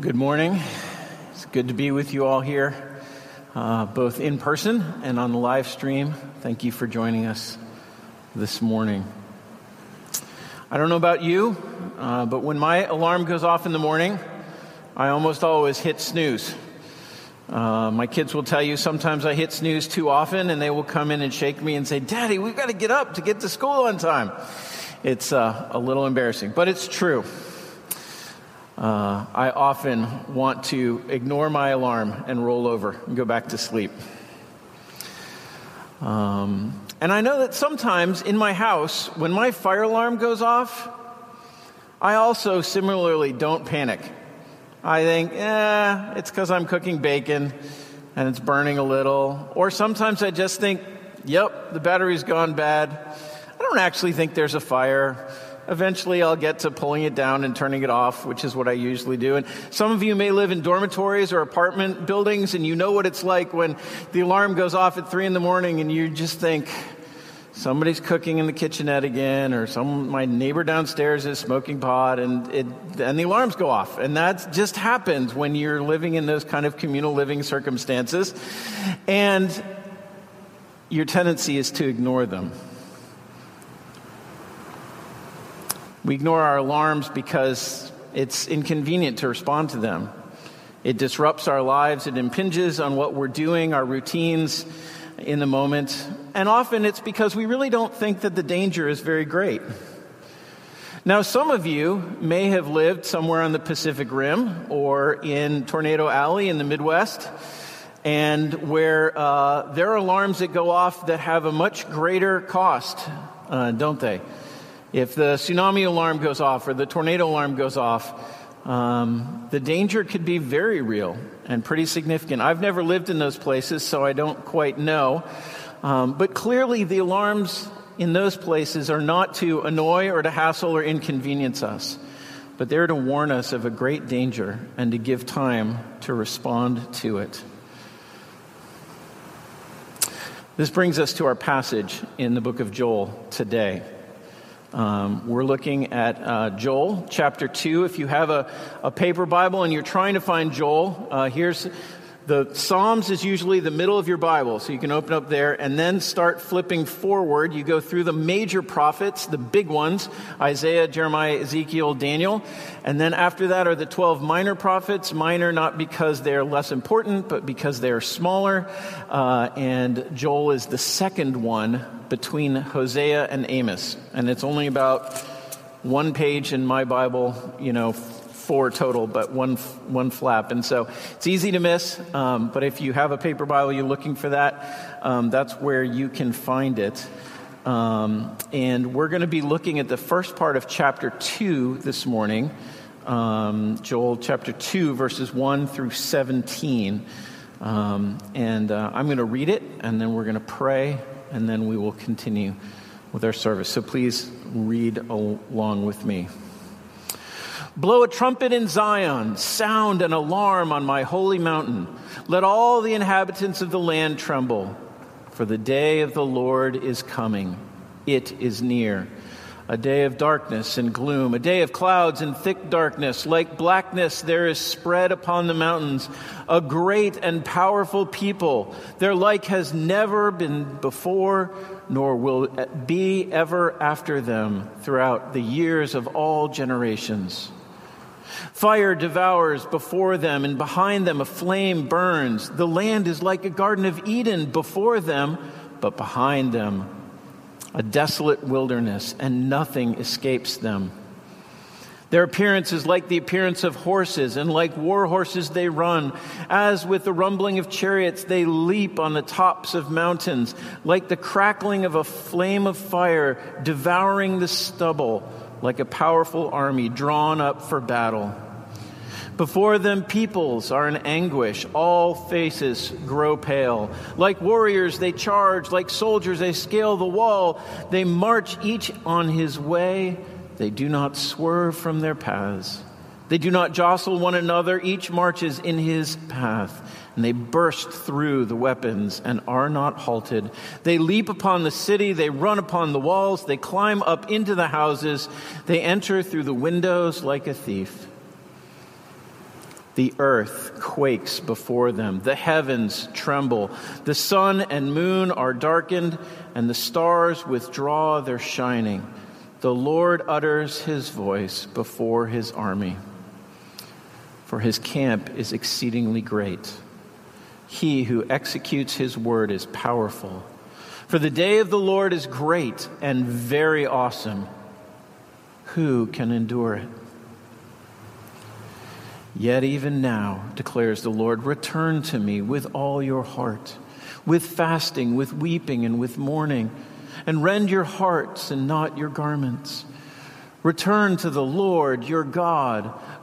Good morning. It's good to be with you all here, uh, both in person and on the live stream. Thank you for joining us this morning. I don't know about you, uh, but when my alarm goes off in the morning, I almost always hit snooze. Uh, my kids will tell you sometimes I hit snooze too often, and they will come in and shake me and say, Daddy, we've got to get up to get to school on time. It's uh, a little embarrassing, but it's true. Uh, I often want to ignore my alarm and roll over and go back to sleep. Um, and I know that sometimes in my house, when my fire alarm goes off, I also similarly don't panic. I think, eh, it's because I'm cooking bacon and it's burning a little. Or sometimes I just think, yep, the battery's gone bad. I don't actually think there's a fire. Eventually, I'll get to pulling it down and turning it off, which is what I usually do. And some of you may live in dormitories or apartment buildings, and you know what it's like when the alarm goes off at three in the morning, and you just think, somebody's cooking in the kitchenette again, or some my neighbor downstairs is smoking pot, and it and the alarms go off, and that just happens when you're living in those kind of communal living circumstances, and your tendency is to ignore them. We ignore our alarms because it's inconvenient to respond to them. It disrupts our lives, it impinges on what we're doing, our routines in the moment. And often it's because we really don't think that the danger is very great. Now, some of you may have lived somewhere on the Pacific Rim or in Tornado Alley in the Midwest, and where uh, there are alarms that go off that have a much greater cost, uh, don't they? If the tsunami alarm goes off or the tornado alarm goes off, um, the danger could be very real and pretty significant. I've never lived in those places, so I don't quite know. Um, but clearly, the alarms in those places are not to annoy or to hassle or inconvenience us, but they're to warn us of a great danger and to give time to respond to it. This brings us to our passage in the book of Joel today. Um, we're looking at uh, Joel chapter 2. If you have a, a paper Bible and you're trying to find Joel, uh, here's the Psalms is usually the middle of your Bible, so you can open up there and then start flipping forward. You go through the major prophets, the big ones Isaiah, Jeremiah, Ezekiel, Daniel. And then after that are the 12 minor prophets. Minor not because they're less important, but because they're smaller. Uh, and Joel is the second one between Hosea and Amos. And it's only about one page in my Bible, you know, four total, but one, one flap. And so it's easy to miss, um, but if you have a paper Bible, you're looking for that, um, that's where you can find it. Um, and we're going to be looking at the first part of chapter 2 this morning, um, Joel chapter 2, verses 1 through 17. Um, and uh, I'm going to read it, and then we're going to pray, and then we will continue with our service. So please read along with me. Blow a trumpet in Zion, sound an alarm on my holy mountain. Let all the inhabitants of the land tremble, for the day of the Lord is coming. It is near. A day of darkness and gloom, a day of clouds and thick darkness. Like blackness, there is spread upon the mountains a great and powerful people. Their like has never been before, nor will be ever after them throughout the years of all generations. Fire devours before them, and behind them a flame burns. The land is like a Garden of Eden before them, but behind them a desolate wilderness, and nothing escapes them. Their appearance is like the appearance of horses, and like war horses they run. As with the rumbling of chariots, they leap on the tops of mountains, like the crackling of a flame of fire devouring the stubble, like a powerful army drawn up for battle. Before them, peoples are in anguish. All faces grow pale. Like warriors, they charge. Like soldiers, they scale the wall. They march each on his way. They do not swerve from their paths. They do not jostle one another. Each marches in his path. And they burst through the weapons and are not halted. They leap upon the city. They run upon the walls. They climb up into the houses. They enter through the windows like a thief. The earth quakes before them. The heavens tremble. The sun and moon are darkened, and the stars withdraw their shining. The Lord utters his voice before his army. For his camp is exceedingly great. He who executes his word is powerful. For the day of the Lord is great and very awesome. Who can endure it? Yet even now, declares the Lord, return to me with all your heart, with fasting, with weeping, and with mourning, and rend your hearts and not your garments. Return to the Lord your God,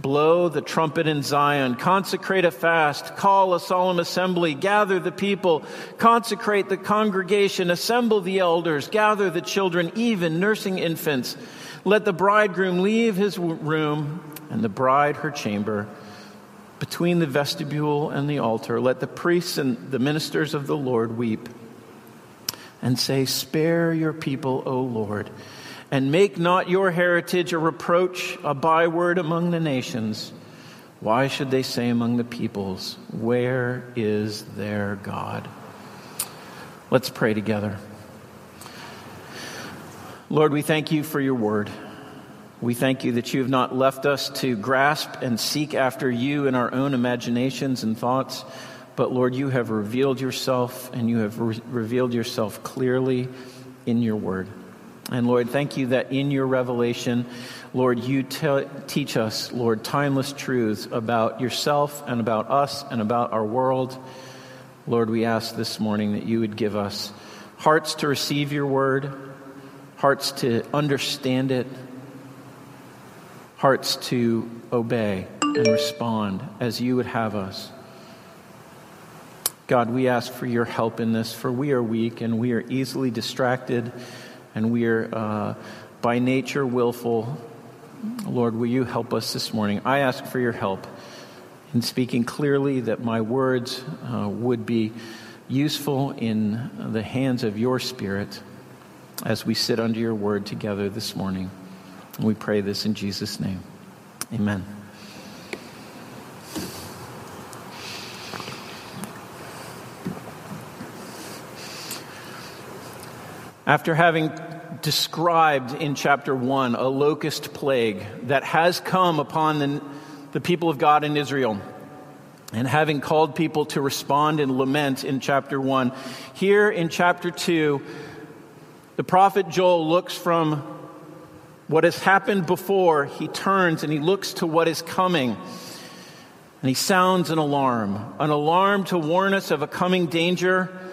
Blow the trumpet in Zion, consecrate a fast, call a solemn assembly, gather the people, consecrate the congregation, assemble the elders, gather the children, even nursing infants. Let the bridegroom leave his room and the bride her chamber. Between the vestibule and the altar, let the priests and the ministers of the Lord weep and say, Spare your people, O Lord, and make not your heritage a reproach, a byword among the nations. Why should they say among the peoples, Where is their God? Let's pray together. Lord, we thank you for your word. We thank you that you have not left us to grasp and seek after you in our own imaginations and thoughts but Lord, you have revealed yourself and you have re- revealed yourself clearly in your word. And Lord, thank you that in your revelation, Lord, you te- teach us, Lord, timeless truths about yourself and about us and about our world. Lord, we ask this morning that you would give us hearts to receive your word, hearts to understand it, hearts to obey and respond as you would have us. God, we ask for your help in this, for we are weak and we are easily distracted and we are uh, by nature willful. Lord, will you help us this morning? I ask for your help in speaking clearly that my words uh, would be useful in the hands of your Spirit as we sit under your word together this morning. we pray this in Jesus' name. Amen. After having described in chapter 1 a locust plague that has come upon the, the people of God in Israel, and having called people to respond and lament in chapter 1, here in chapter 2, the prophet Joel looks from what has happened before, he turns and he looks to what is coming. And he sounds an alarm, an alarm to warn us of a coming danger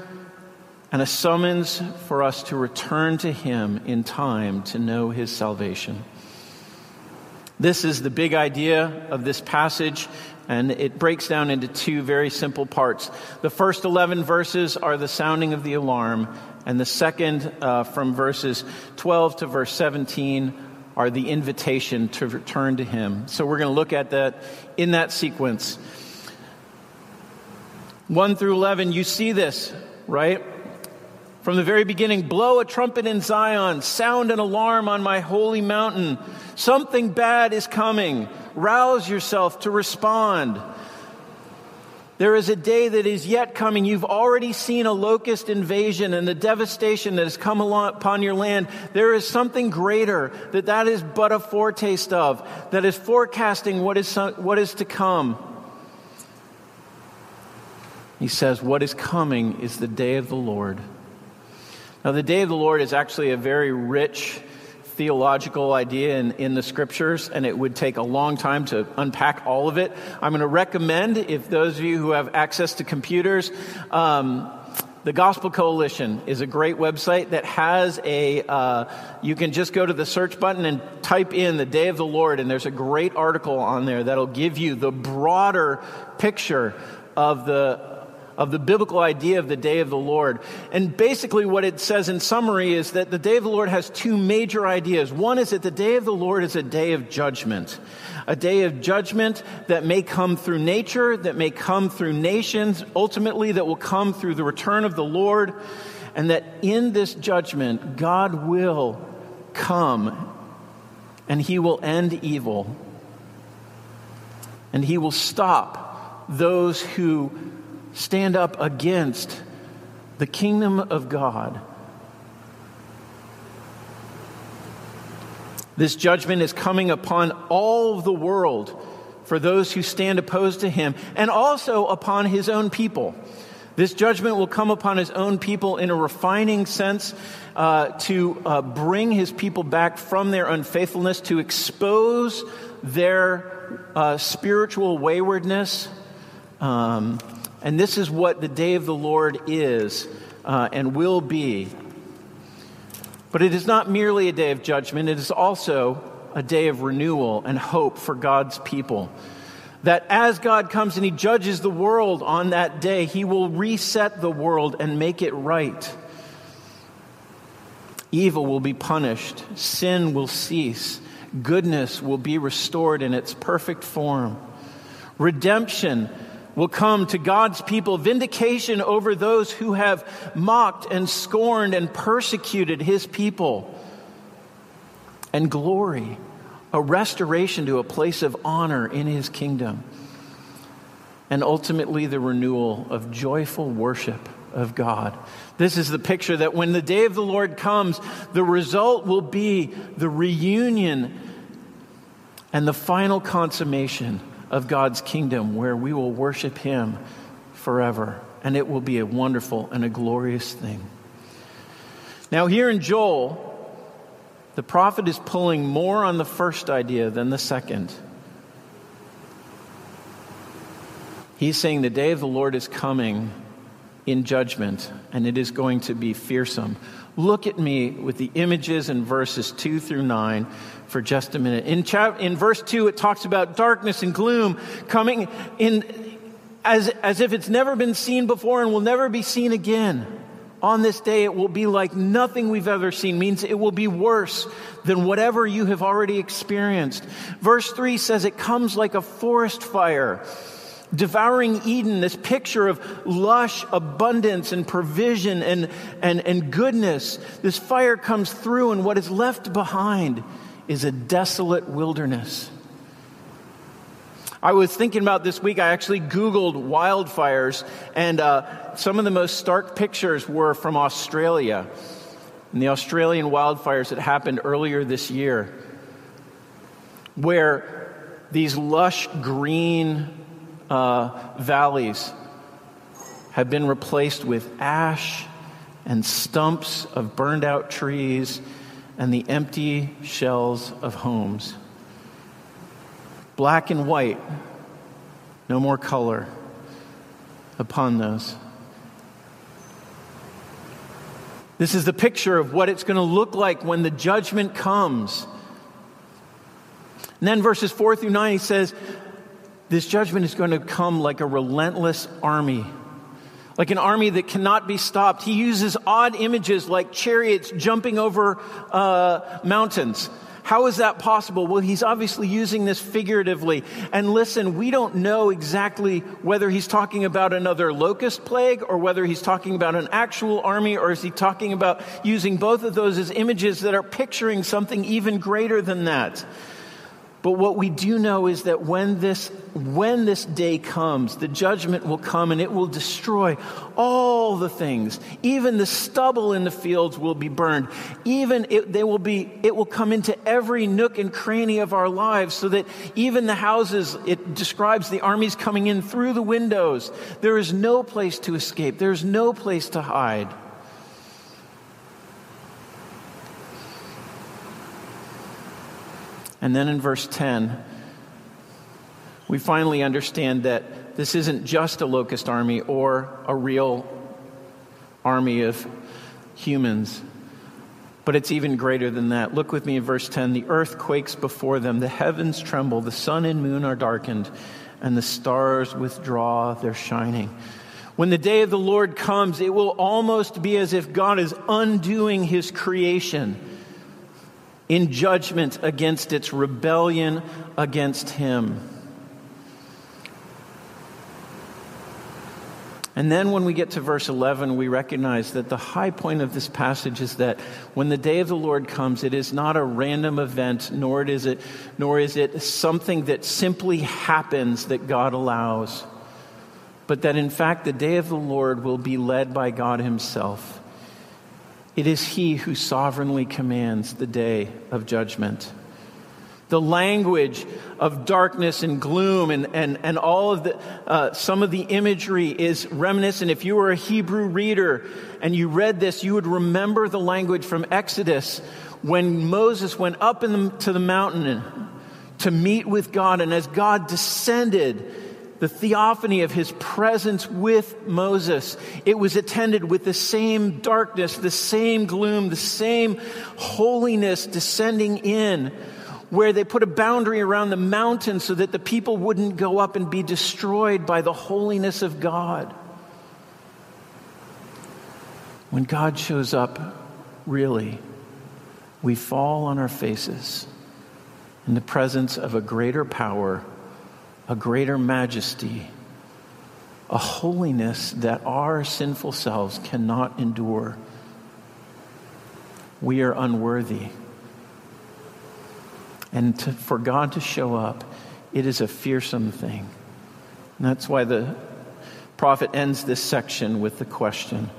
and a summons for us to return to Him in time to know His salvation. This is the big idea of this passage, and it breaks down into two very simple parts. The first 11 verses are the sounding of the alarm, and the second, uh, from verses 12 to verse 17, are the invitation to return to Him. So we're going to look at that in that sequence. 1 through 11, you see this, right? From the very beginning, blow a trumpet in Zion, sound an alarm on my holy mountain. Something bad is coming. Rouse yourself to respond. There is a day that is yet coming. You've already seen a locust invasion and the devastation that has come upon your land. There is something greater that that is but a foretaste of, that is forecasting what is, what is to come. He says, What is coming is the day of the Lord. Now, the day of the Lord is actually a very rich theological idea in, in the scriptures, and it would take a long time to unpack all of it. I'm going to recommend, if those of you who have access to computers, um, the Gospel Coalition is a great website that has a, uh, you can just go to the search button and type in the day of the Lord, and there's a great article on there that'll give you the broader picture of the of the biblical idea of the day of the Lord. And basically, what it says in summary is that the day of the Lord has two major ideas. One is that the day of the Lord is a day of judgment, a day of judgment that may come through nature, that may come through nations, ultimately, that will come through the return of the Lord, and that in this judgment, God will come and he will end evil and he will stop those who stand up against the kingdom of God. This judgment is coming upon all the world for those who stand opposed to him, and also upon his own people. This judgment will come upon his own people in a refining sense uh, to uh, bring his people back from their unfaithfulness, to expose their uh, spiritual waywardness. Um, and this is what the day of the Lord is uh, and will be. But it is not merely a day of judgment, it is also a day of renewal and hope for God's people. That as God comes and He judges the world on that day, He will reset the world and make it right. Evil will be punished, sin will cease, goodness will be restored in its perfect form. Redemption will come to God's people, vindication over those who have mocked and scorned and persecuted his people, and glory, a restoration to a place of honor in his kingdom, and ultimately the renewal of joyful worship of God. This is the picture that when the day of the Lord comes, the result will be the reunion and the final consummation of God's kingdom where we will worship Him forever. And it will be a wonderful and a glorious thing. Now, here in Joel, the prophet is pulling more on the first idea than the second. He's saying the day of the Lord is coming in judgment, and it is going to be fearsome. Look at me with the images in verses 2 through 9 for just a minute. In, chap- in verse 2, it talks about darkness and gloom coming in as, as if it's never been seen before and will never be seen again. On this day, it will be like nothing we've ever seen, means it will be worse than whatever you have already experienced. Verse 3 says it comes like a forest fire devouring Eden, this picture of lush abundance and provision and, and, and goodness. This fire comes through, and what is left behind is a desolate wilderness. I was thinking about this week, I actually Googled wildfires, and uh, some of the most stark pictures were from Australia. And the Australian wildfires that happened earlier this year, where these lush green uh, valleys have been replaced with ash and stumps of burned out trees and the empty shells of homes. Black and white, no more color upon those. This is the picture of what it's going to look like when the judgment comes. And then verses 4 through 9, he says, this judgment is going to come like a relentless army, like an army that cannot be stopped. He uses odd images like chariots jumping over uh, mountains. How is that possible? Well, he's obviously using this figuratively. And listen, we don't know exactly whether he's talking about another locust plague or whether he's talking about an actual army or is he talking about using both of those as images that are picturing something even greater than that. But what we do know is that when this, when this day comes, the judgment will come and it will destroy all the things. Even the stubble in the fields will be burned. Even it, they will be, it will come into every nook and cranny of our lives so that even the houses, it describes the armies coming in through the windows. There is no place to escape. There is no place to hide. And then in verse 10, we finally understand that this isn't just a locust army or a real army of humans, but it's even greater than that. Look with me in verse 10. The earth quakes before them, the heavens tremble, the sun and moon are darkened, and the stars withdraw their shining. When the day of the Lord comes, it will almost be as if God is undoing his creation in judgment against its rebellion against him. And then when we get to verse 11, we recognize that the high point of this passage is that when the day of the Lord comes, it is not a random event, nor is it, nor is it something that simply happens that God allows, but that in fact the day of the Lord will be led by God Himself. It is He who sovereignly commands the day of judgment. The language of darkness and gloom and, and, and all of the, uh, some of the imagery is reminiscent. If you were a Hebrew reader and you read this, you would remember the language from Exodus when Moses went up the, to the mountain to meet with God. And as God descended, the theophany of his presence with Moses, it was attended with the same darkness, the same gloom, the same holiness descending in where they put a boundary around the mountain so that the people wouldn't go up and be destroyed by the holiness of God. When God shows up, really, we fall on our faces in the presence of a greater power, a greater majesty, a holiness that our sinful selves cannot endure. We are unworthy. And to, for God to show up, it is a fearsome thing. And that's why the prophet ends this section with the question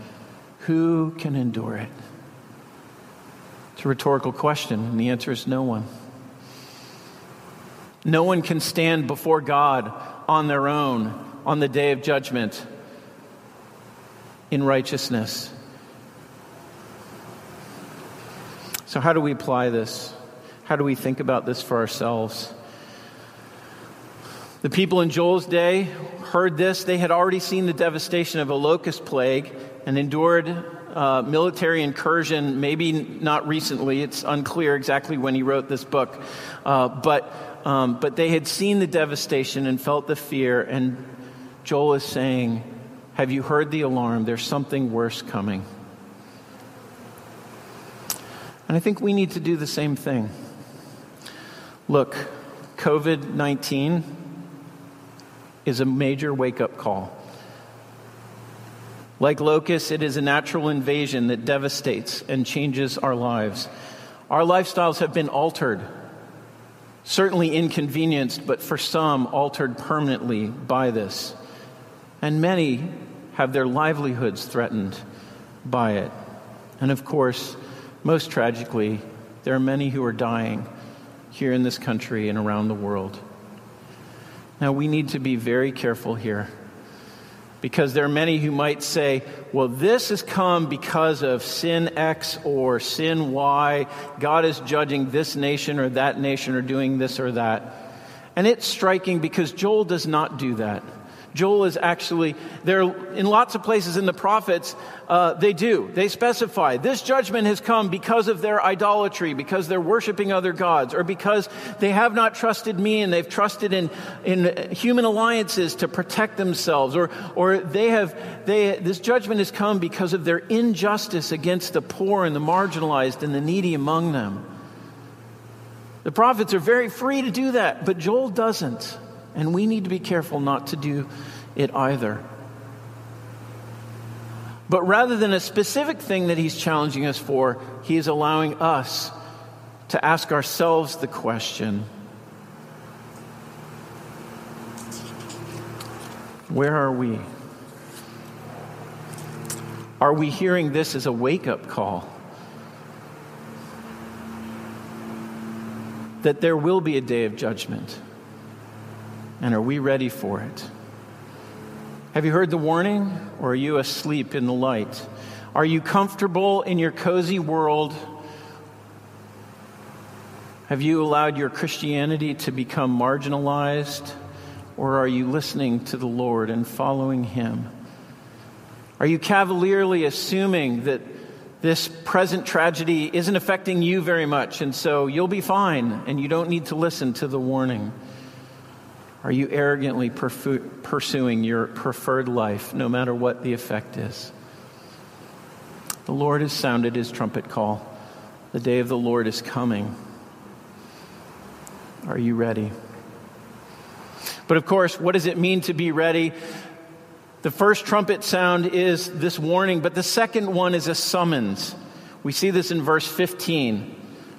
Who can endure it? It's a rhetorical question, and the answer is no one. No one can stand before God on their own on the day of judgment in righteousness. So, how do we apply this? How do we think about this for ourselves? The people in Joel's day heard this. They had already seen the devastation of a locust plague and endured uh, military incursion, maybe not recently. It's unclear exactly when he wrote this book. Uh, but, um, but they had seen the devastation and felt the fear. And Joel is saying, Have you heard the alarm? There's something worse coming. And I think we need to do the same thing. Look, COVID 19 is a major wake up call. Like locusts, it is a natural invasion that devastates and changes our lives. Our lifestyles have been altered, certainly inconvenienced, but for some, altered permanently by this. And many have their livelihoods threatened by it. And of course, most tragically, there are many who are dying here in this country and around the world. Now, we need to be very careful here because there are many who might say, well, this has come because of sin X or sin Y. God is judging this nation or that nation or doing this or that. And it's striking because Joel does not do that. Joel is actually, there in lots of places in the prophets, uh, they do. They specify this judgment has come because of their idolatry, because they're worshiping other gods, or because they have not trusted me and they've trusted in, in human alliances to protect themselves, or, or they have, they, this judgment has come because of their injustice against the poor and the marginalized and the needy among them. The prophets are very free to do that, but Joel doesn't. And we need to be careful not to do it either. But rather than a specific thing that he's challenging us for, he is allowing us to ask ourselves the question where are we? Are we hearing this as a wake up call? That there will be a day of judgment. And are we ready for it? Have you heard the warning, or are you asleep in the light? Are you comfortable in your cozy world? Have you allowed your Christianity to become marginalized? Or are you listening to the Lord and following Him? Are you cavalierly assuming that this present tragedy isn't affecting you very much, and so you'll be fine and you don't need to listen to the warning? Are you arrogantly pursuing your preferred life, no matter what the effect is? The Lord has sounded his trumpet call. The day of the Lord is coming. Are you ready? But of course, what does it mean to be ready? The first trumpet sound is this warning, but the second one is a summons. We see this in verse 15.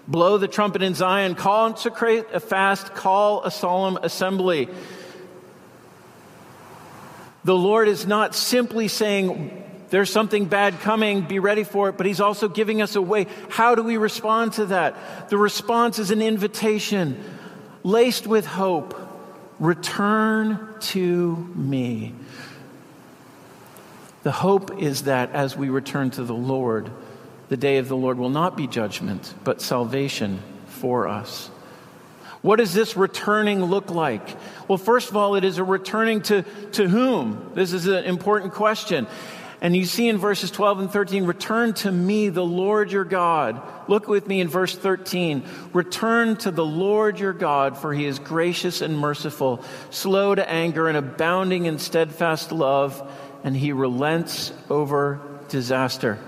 Blow the trumpet in Zion, consecrate a fast, call a solemn assembly. The Lord is not simply saying, there's something bad coming, be ready for it, but He's also giving us a way. How do we respond to that? The response is an invitation laced with hope. Return to me. The hope is that as we return to the Lord, the day of the Lord will not be judgment, but salvation for us. What does this returning look like? Well, first of all, it is a returning to, to whom? This is an important question. And you see in verses 12 and 13, return to me, the Lord your God. Look with me in verse 13. Return to the Lord your God, for he is gracious and merciful, slow to anger and abounding in steadfast love, and he relents over disaster.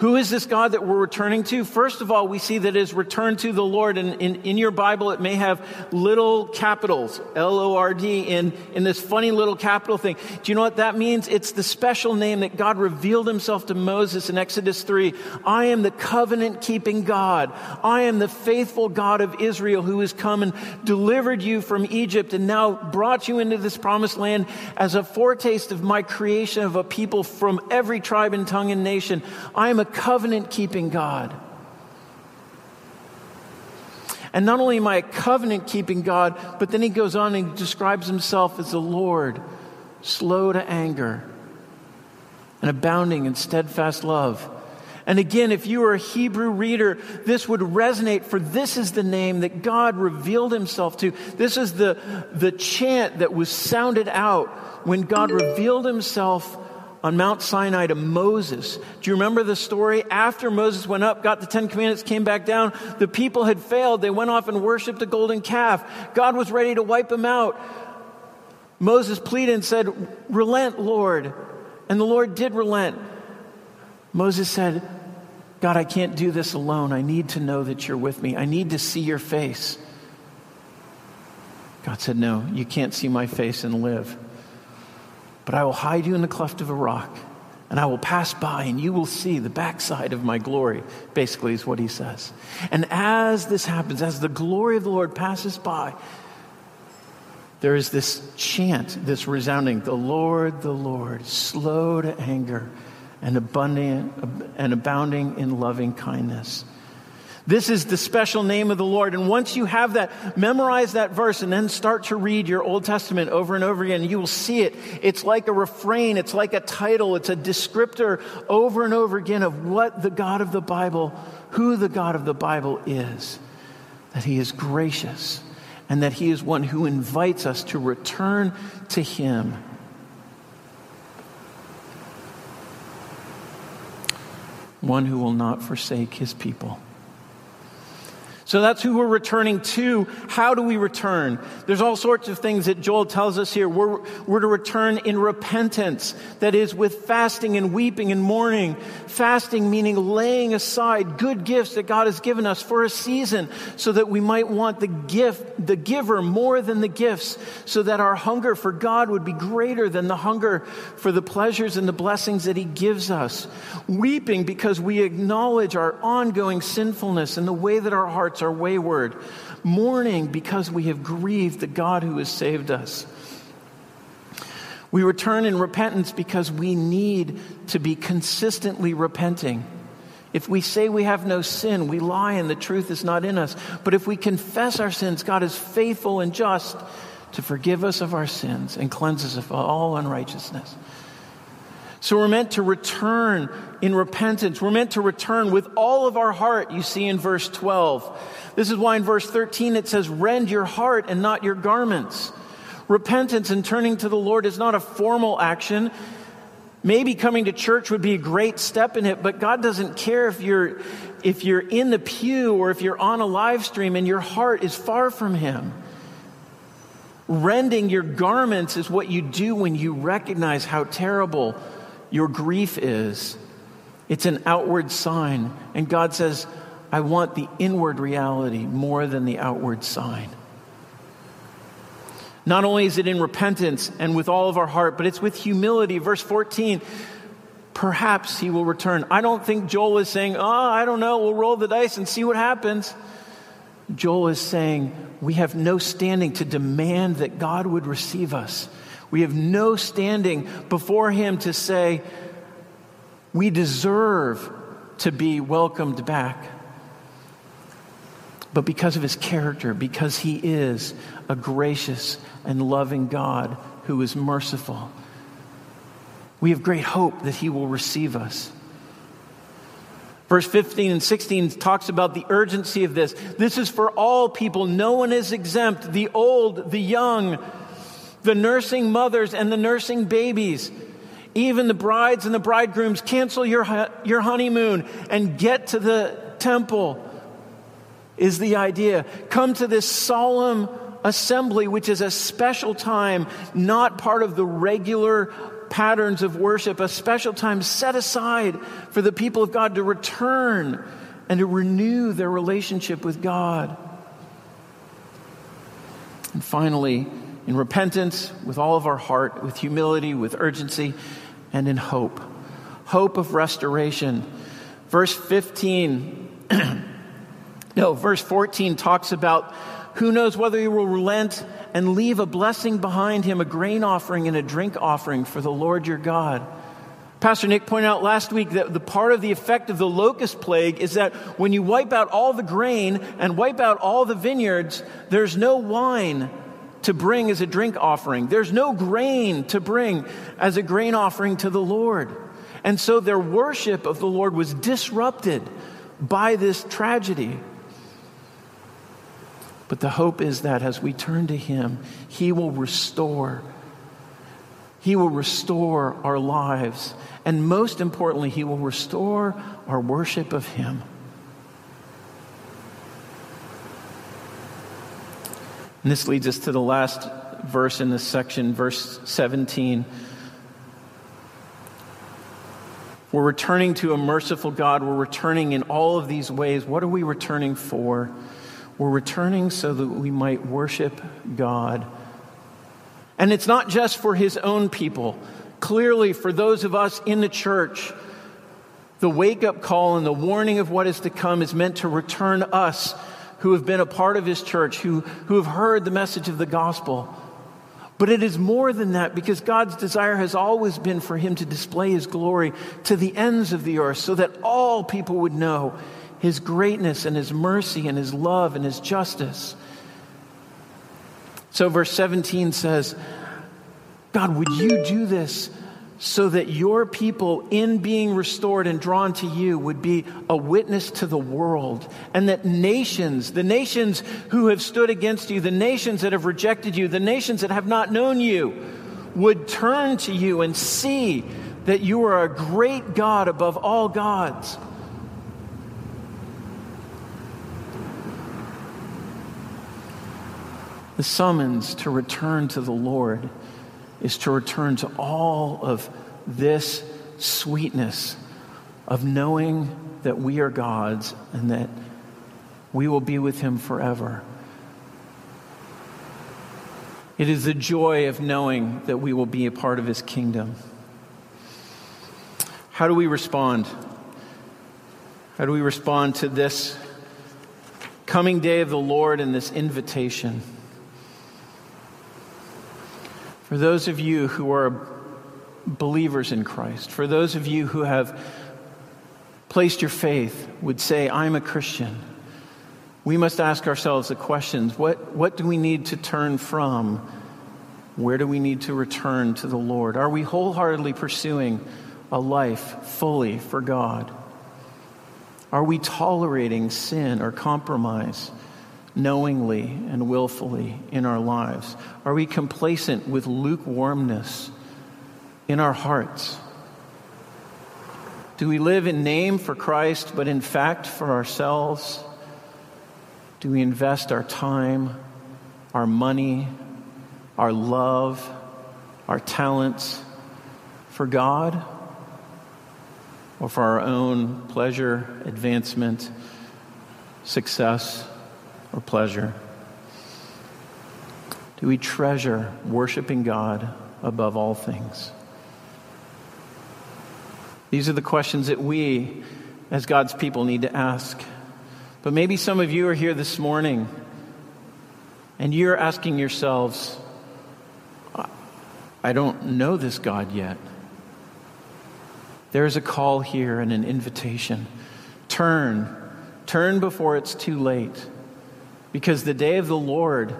Who is this God that we're returning to? First of all, we see that it is return to the Lord. And in, in your Bible, it may have little capitals, L O R D, in, in this funny little capital thing. Do you know what that means? It's the special name that God revealed himself to Moses in Exodus 3. I am the covenant keeping God. I am the faithful God of Israel who has come and delivered you from Egypt and now brought you into this promised land as a foretaste of my creation of a people from every tribe and tongue and nation. I am a covenant keeping God. And not only am I a covenant keeping God, but then he goes on and describes himself as the Lord, slow to anger and abounding in steadfast love. And again, if you are a Hebrew reader, this would resonate, for this is the name that God revealed himself to. This is the, the chant that was sounded out when God revealed himself on Mount Sinai to Moses. Do you remember the story? After Moses went up, got the Ten Commandments, came back down, the people had failed. They went off and worshiped a golden calf. God was ready to wipe them out. Moses pleaded and said, Relent, Lord. And the Lord did relent. Moses said, God, I can't do this alone. I need to know that you're with me. I need to see your face. God said, No, you can't see my face and live. But I will hide you in the cleft of a rock, and I will pass by, and you will see the backside of my glory, basically, is what he says. And as this happens, as the glory of the Lord passes by, there is this chant, this resounding, the Lord, the Lord, slow to anger and abundant and abounding in loving kindness this is the special name of the Lord. And once you have that, memorize that verse and then start to read your Old Testament over and over again. You will see it. It's like a refrain. It's like a title. It's a descriptor over and over again of what the God of the Bible, who the God of the Bible is. That he is gracious and that he is one who invites us to return to him. One who will not forsake his people. So that's who we're returning to. How do we return? There's all sorts of things that Joel tells us here. We're, we're to return in repentance, that is, with fasting and weeping and mourning. Fasting meaning laying aside good gifts that God has given us for a season so that we might want the gift, the giver more than the gifts, so that our hunger for God would be greater than the hunger for the pleasures and the blessings that He gives us. Weeping because we acknowledge our ongoing sinfulness and the way that our hearts hearts are wayward, mourning because we have grieved the God who has saved us. We return in repentance because we need to be consistently repenting. If we say we have no sin, we lie and the truth is not in us. But if we confess our sins, God is faithful and just to forgive us of our sins and cleanse us of all unrighteousness. So we're meant to return in repentance. We're meant to return with all of our heart, you see in verse 12. This is why in verse 13 it says, Rend your heart and not your garments. Repentance and turning to the Lord is not a formal action. Maybe coming to church would be a great step in it, but God doesn't care if you're, if you're in the pew or if you're on a live stream and your heart is far from Him. Rending your garments is what you do when you recognize how terrible your grief is. It's an outward sign. And God says, I want the inward reality more than the outward sign. Not only is it in repentance and with all of our heart, but it's with humility. Verse 14, perhaps he will return. I don't think Joel is saying, oh, I don't know, we'll roll the dice and see what happens. Joel is saying, we have no standing to demand that God would receive us. We have no standing before him to say, we deserve to be welcomed back. But because of his character, because he is a gracious and loving God who is merciful, we have great hope that he will receive us. Verse 15 and 16 talks about the urgency of this. This is for all people. No one is exempt. The old, the young, the nursing mothers and the nursing babies. Even the brides and the bridegrooms cancel your, your honeymoon and get to the temple, is the idea. Come to this solemn assembly, which is a special time, not part of the regular patterns of worship, a special time set aside for the people of God to return and to renew their relationship with God. And finally, in repentance, with all of our heart, with humility, with urgency, and in hope. Hope of restoration. Verse 15, no, verse 14 talks about who knows whether he will relent and leave a blessing behind him, a grain offering and a drink offering for the Lord your God. Pastor Nick pointed out last week that the part of the effect of the locust plague is that when you wipe out all the grain and wipe out all the vineyards, there's no wine to bring as a drink offering. There's no grain to bring as a grain offering to the Lord. And so their worship of the Lord was disrupted by this tragedy. But the hope is that as we turn to Him, He will restore. He will restore our lives. And most importantly, He will restore our worship of Him. And this leads us to the last verse in this section, verse 17. We're returning to a merciful God. We're returning in all of these ways. What are we returning for? We're returning so that we might worship God. And it's not just for his own people. Clearly, for those of us in the church, the wake up call and the warning of what is to come is meant to return us who have been a part of his church, who, who have heard the message of the gospel. But it is more than that because God's desire has always been for him to display his glory to the ends of the earth so that all people would know his greatness and his mercy and his love and his justice. So, verse 17 says, God, would you do this so that your people, in being restored and drawn to you, would be a witness to the world, and that nations, the nations who have stood against you, the nations that have rejected you, the nations that have not known you, would turn to you and see that you are a great God above all gods. The summons to return to the Lord is to return to all of this sweetness of knowing that we are God's and that we will be with Him forever. It is the joy of knowing that we will be a part of His kingdom. How do we respond? How do we respond to this coming day of the Lord and this invitation? For those of you who are believers in Christ, for those of you who have placed your faith, would say, I'm a Christian, we must ask ourselves the questions what, what do we need to turn from? Where do we need to return to the Lord? Are we wholeheartedly pursuing a life fully for God? Are we tolerating sin or compromise? Knowingly and willfully in our lives? Are we complacent with lukewarmness in our hearts? Do we live in name for Christ, but in fact for ourselves? Do we invest our time, our money, our love, our talents for God or for our own pleasure, advancement, success, or pleasure? Do we treasure worshiping God above all things? These are the questions that we, as God's people, need to ask. But maybe some of you are here this morning and you're asking yourselves, I don't know this God yet. There is a call here and an invitation. Turn. Turn before it's too late. Because the day of the Lord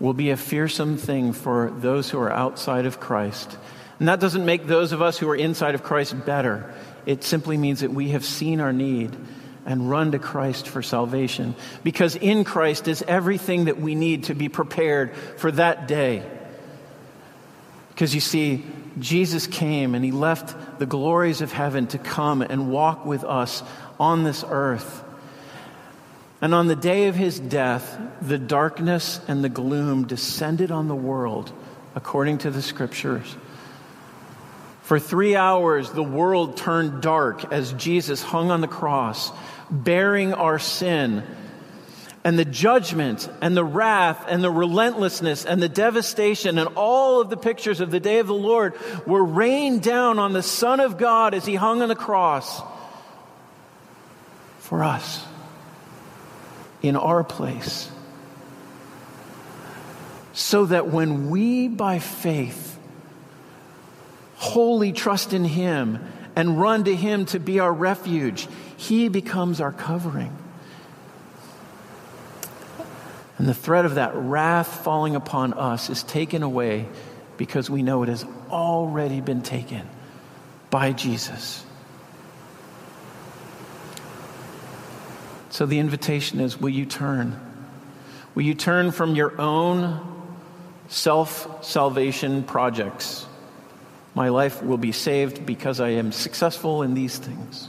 will be a fearsome thing for those who are outside of Christ. And that doesn't make those of us who are inside of Christ better. It simply means that we have seen our need and run to Christ for salvation. Because in Christ is everything that we need to be prepared for that day. Because you see, Jesus came and he left the glories of heaven to come and walk with us on this earth. And on the day of his death, the darkness and the gloom descended on the world, according to the scriptures. For three hours, the world turned dark as Jesus hung on the cross, bearing our sin. And the judgment and the wrath and the relentlessness and the devastation and all of the pictures of the day of the Lord were rained down on the Son of God as he hung on the cross for us in our place. So that when we, by faith, wholly trust in Him and run to Him to be our refuge, He becomes our covering. And the threat of that wrath falling upon us is taken away because we know it has already been taken by Jesus. So the invitation is will you turn? Will you turn from your own self salvation projects? My life will be saved because I am successful in these things.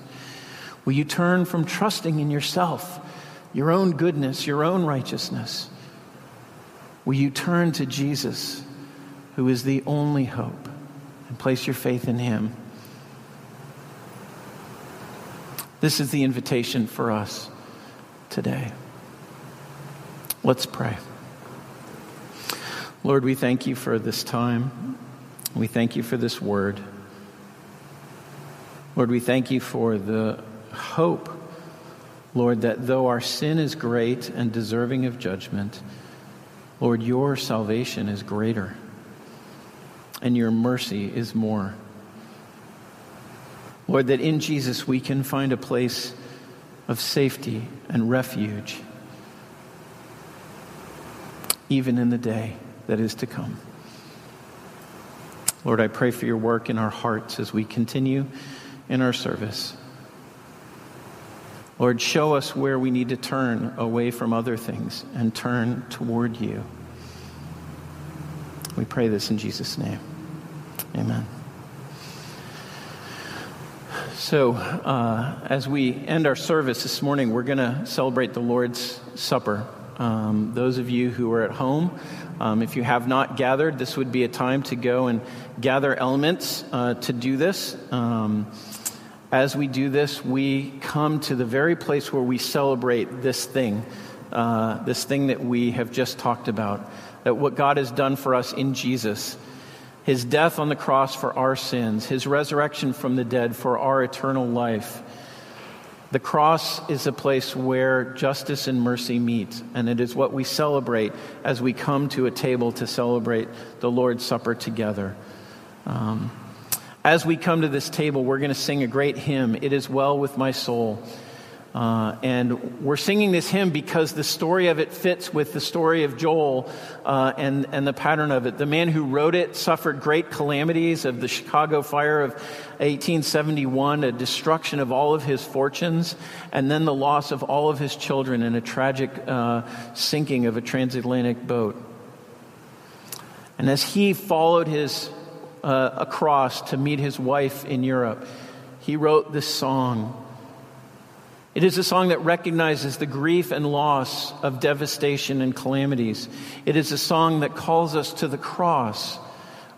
Will you turn from trusting in yourself, your own goodness, your own righteousness? Will you turn to Jesus, who is the only hope, and place your faith in him? This is the invitation for us today. Let's pray. Lord, we thank you for this time. We thank you for this word. Lord, we thank you for the hope, Lord, that though our sin is great and deserving of judgment, Lord, your salvation is greater and your mercy is more. Lord, that in Jesus we can find a place of safety and refuge, even in the day that is to come. Lord, I pray for your work in our hearts as we continue in our service. Lord, show us where we need to turn away from other things and turn toward you. We pray this in Jesus' name. Amen. So, uh, as we end our service this morning, we're going to celebrate the Lord's Supper. Um, those of you who are at home, um, if you have not gathered, this would be a time to go and gather elements uh, to do this. Um, as we do this, we come to the very place where we celebrate this thing, uh, this thing that we have just talked about, that what God has done for us in Jesus his death on the cross for our sins, his resurrection from the dead for our eternal life. The cross is a place where justice and mercy meet, and it is what we celebrate as we come to a table to celebrate the Lord's Supper together. Um, as we come to this table, we're going to sing a great hymn, It Is Well With My Soul. Uh, and we're singing this hymn because the story of it fits with the story of Joel uh, and, and the pattern of it. The man who wrote it suffered great calamities of the Chicago fire of 1871, a destruction of all of his fortunes, and then the loss of all of his children in a tragic uh, sinking of a transatlantic boat. And as he followed his uh, across to meet his wife in Europe, he wrote this song It is a song that recognizes the grief and loss of devastation and calamities. It is a song that calls us to the cross,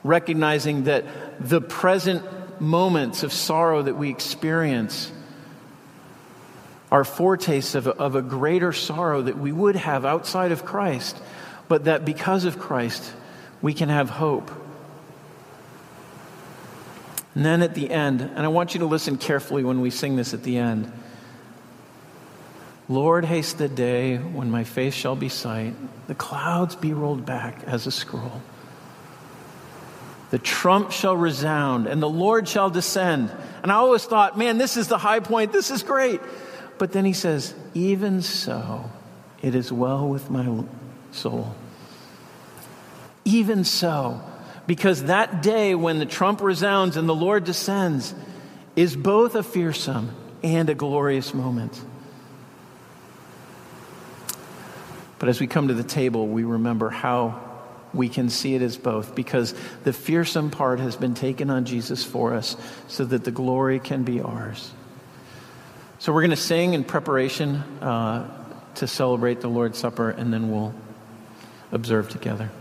recognizing that the present moments of sorrow that we experience are foretastes of a, of a greater sorrow that we would have outside of Christ, but that because of Christ, we can have hope. And then at the end, and I want you to listen carefully when we sing this at the end. Lord, haste the day when my face shall be sight, the clouds be rolled back as a scroll. The trump shall resound, and the Lord shall descend. And I always thought, man, this is the high point. This is great. But then he says, Even so, it is well with my soul. Even so, because that day when the trump resounds and the Lord descends is both a fearsome and a glorious moment. But as we come to the table, we remember how we can see it as both because the fearsome part has been taken on Jesus for us so that the glory can be ours. So we're going to sing in preparation uh, to celebrate the Lord's Supper, and then we'll observe together.